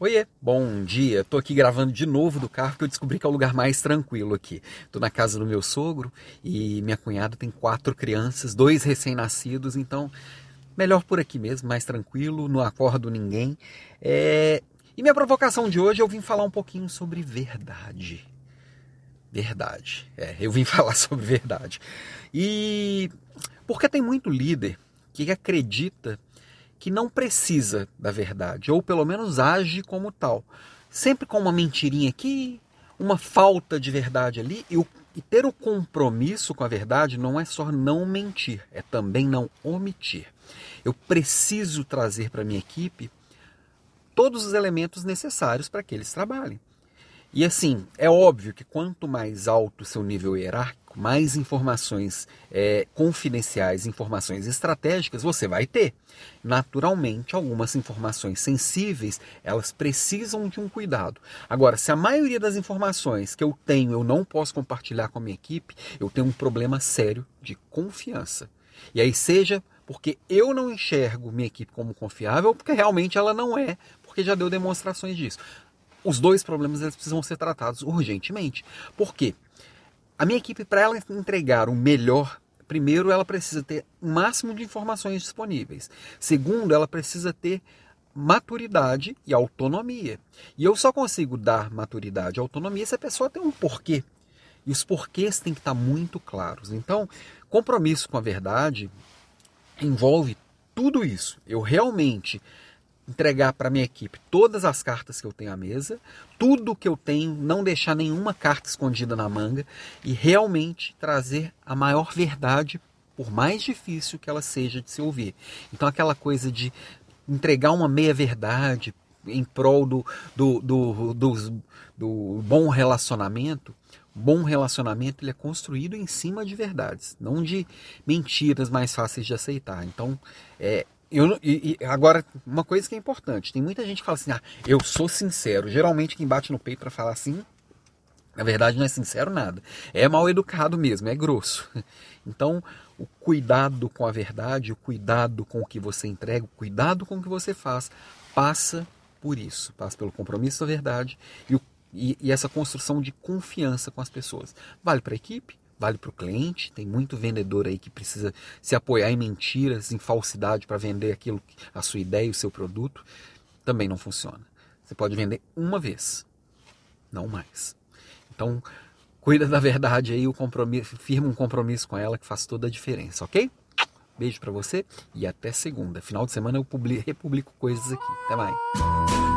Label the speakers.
Speaker 1: Oiê, bom dia. Tô aqui gravando de novo do carro que eu descobri que é o lugar mais tranquilo aqui. Tô na casa do meu sogro e minha cunhada tem quatro crianças, dois recém-nascidos, então melhor por aqui mesmo, mais tranquilo, não acordo ninguém. É... E minha provocação de hoje eu vim falar um pouquinho sobre verdade. Verdade. É, eu vim falar sobre verdade. E porque tem muito líder que acredita que não precisa da verdade, ou pelo menos age como tal. Sempre com uma mentirinha aqui, uma falta de verdade ali, e, o, e ter o compromisso com a verdade não é só não mentir, é também não omitir. Eu preciso trazer para minha equipe todos os elementos necessários para que eles trabalhem. E assim, é óbvio que quanto mais alto o seu nível hierárquico, mais informações é, confidenciais, informações estratégicas você vai ter. Naturalmente, algumas informações sensíveis, elas precisam de um cuidado. Agora, se a maioria das informações que eu tenho eu não posso compartilhar com a minha equipe, eu tenho um problema sério de confiança. E aí seja porque eu não enxergo minha equipe como confiável, porque realmente ela não é, porque já deu demonstrações disso os dois problemas eles precisam ser tratados urgentemente. Por quê? A minha equipe, para ela entregar o melhor, primeiro, ela precisa ter o máximo de informações disponíveis. Segundo, ela precisa ter maturidade e autonomia. E eu só consigo dar maturidade e autonomia se a pessoa tem um porquê. E os porquês têm que estar muito claros. Então, compromisso com a verdade envolve tudo isso. Eu realmente entregar para minha equipe todas as cartas que eu tenho à mesa, tudo que eu tenho, não deixar nenhuma carta escondida na manga e realmente trazer a maior verdade, por mais difícil que ela seja de se ouvir. Então, aquela coisa de entregar uma meia-verdade em prol do, do, do, do, do bom relacionamento, bom relacionamento ele é construído em cima de verdades, não de mentiras mais fáceis de aceitar. Então, é, eu, e, e, agora, uma coisa que é importante: tem muita gente que fala assim, ah, eu sou sincero. Geralmente, quem bate no peito para falar assim, na verdade, não é sincero nada. É mal educado mesmo, é grosso. Então, o cuidado com a verdade, o cuidado com o que você entrega, o cuidado com o que você faz, passa por isso. Passa pelo compromisso da verdade e, o, e, e essa construção de confiança com as pessoas. Vale para a equipe, vale para o cliente. Tem muito vendedor aí que precisa se apoiar em mentiras, em falsidade para vender aquilo, a sua ideia, o seu produto. Também não funciona. Você pode vender uma vez, não mais. Então, cuida da verdade aí, o compromisso, firma um compromisso com ela que faz toda a diferença, ok? Beijo para você e até segunda. Final de semana eu publico, republico coisas aqui. Até mais.